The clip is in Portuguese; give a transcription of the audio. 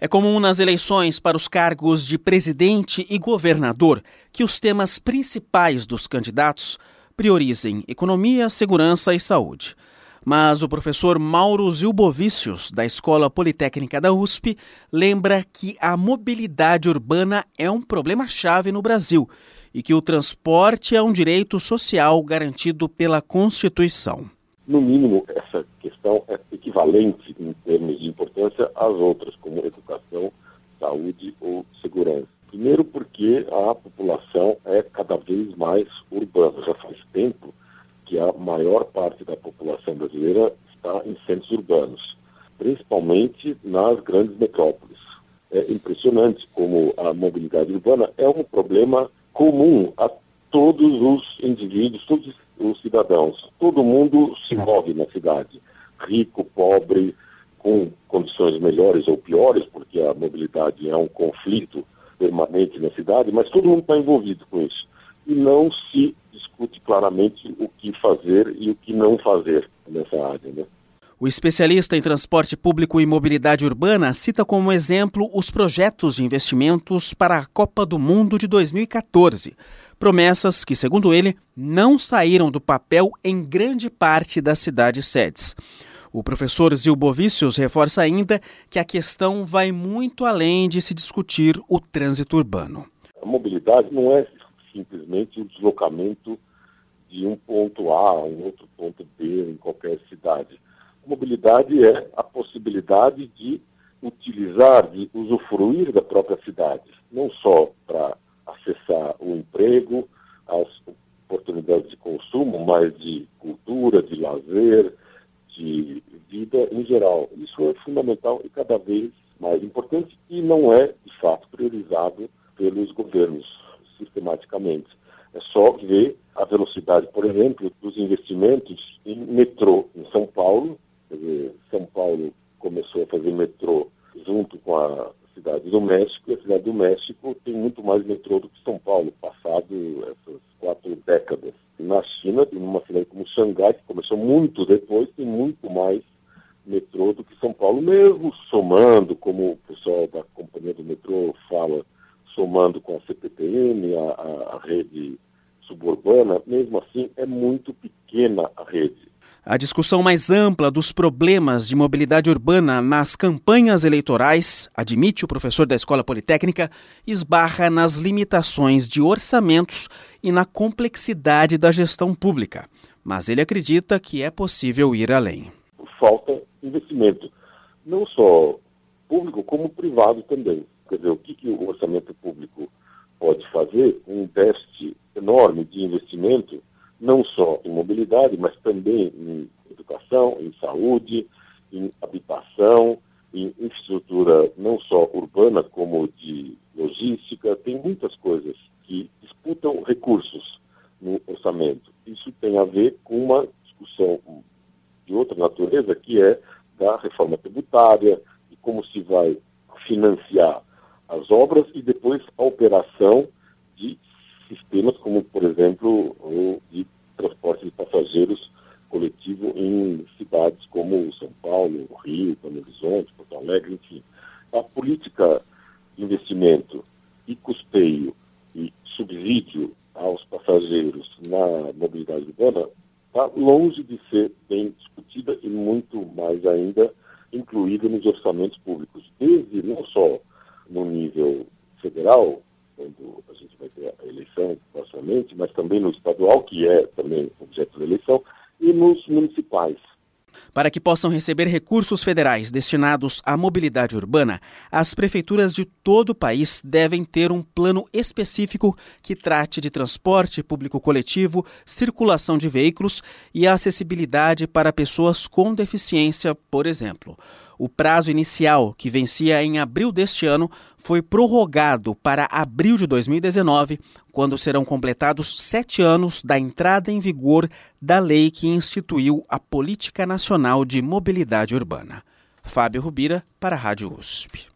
É comum nas eleições para os cargos de presidente e governador que os temas principais dos candidatos priorizem economia, segurança e saúde. Mas o professor Mauro Zilbovicius, da Escola Politécnica da USP, lembra que a mobilidade urbana é um problema-chave no Brasil e que o transporte é um direito social garantido pela Constituição. No mínimo, essa questão é equivalente em termos de importância às outras, como educação, saúde ou segurança. Primeiro, porque a população é cada vez mais urbana. Já faz tempo que a maior parte da população brasileira está em centros urbanos, principalmente nas grandes metrópoles. É impressionante como a mobilidade urbana é um problema comum a todos os indivíduos, todos os cidadãos. Todo mundo se move na cidade, rico, pobre, com condições melhores ou piores, porque a mobilidade é um conflito permanente na cidade, mas todo mundo está envolvido com isso. E não se discute claramente o que fazer e o que não fazer nessa área. Né? O especialista em transporte público e mobilidade urbana cita como exemplo os projetos de investimentos para a Copa do Mundo de 2014. Promessas que, segundo ele, não saíram do papel em grande parte das cidades sedes. O professor Zilbovicius reforça ainda que a questão vai muito além de se discutir o trânsito urbano. A mobilidade não é simplesmente o deslocamento de um ponto A a um outro ponto B em qualquer cidade. A mobilidade é a possibilidade de utilizar, de usufruir da própria cidade, não só para acessar o emprego, as oportunidades de consumo, mas de cultura, de lazer, de vida em geral. Isso é fundamental e cada vez mais importante e não é, de fato, priorizado pelos governos sistematicamente. É só ver a velocidade, por exemplo, dos investimentos em metrô em São Paulo. Dizer, São Paulo começou a fazer metrô junto com a cidade do México, e a cidade do México tem muito mais metrô do que São Paulo, passado essas quatro décadas. Na China, em uma cidade como Xangai, que começou muito depois, tem muito mais metrô do que São Paulo, mesmo somando, como o pessoal da companhia do metrô fala, somando com a CPTM, a, a, rede suburbana, mesmo assim é muito pequena a rede. A discussão mais ampla dos problemas de mobilidade urbana nas campanhas eleitorais, admite o professor da Escola Politécnica, esbarra nas limitações de orçamentos e na complexidade da gestão pública. Mas ele acredita que é possível ir além. Falta investimento, não só público, como privado também. Quer dizer, o que, que o orçamento público pode fazer? Um déficit enorme de investimento, não só em mobilidade, mas também em educação, em saúde, em habitação, em infraestrutura não só urbana, como de logística. Tem muitas coisas que disputam recursos no orçamento. Isso tem a ver com uma de outra natureza, que é da reforma tributária, e como se vai financiar as obras e depois a operação de sistemas como, por exemplo, o de transporte de passageiros coletivo em cidades como São Paulo, Rio, Belo Horizonte, Porto Alegre, enfim. A política de investimento e custeio e subsídio aos passageiros na mobilidade urbana está longe de ser bem discutida e muito mais ainda incluída nos orçamentos públicos, desde não só no nível federal, quando a gente vai ter a eleição proximamente, mas também no estadual, que é também objeto da eleição, e nos municipais. Para que possam receber recursos federais destinados à mobilidade urbana, as prefeituras de todo o país devem ter um plano específico que trate de transporte público coletivo, circulação de veículos e acessibilidade para pessoas com deficiência, por exemplo. O prazo inicial, que vencia em abril deste ano, foi prorrogado para abril de 2019, quando serão completados sete anos da entrada em vigor da lei que instituiu a Política Nacional de Mobilidade Urbana. Fábio Rubira, para a Rádio USP.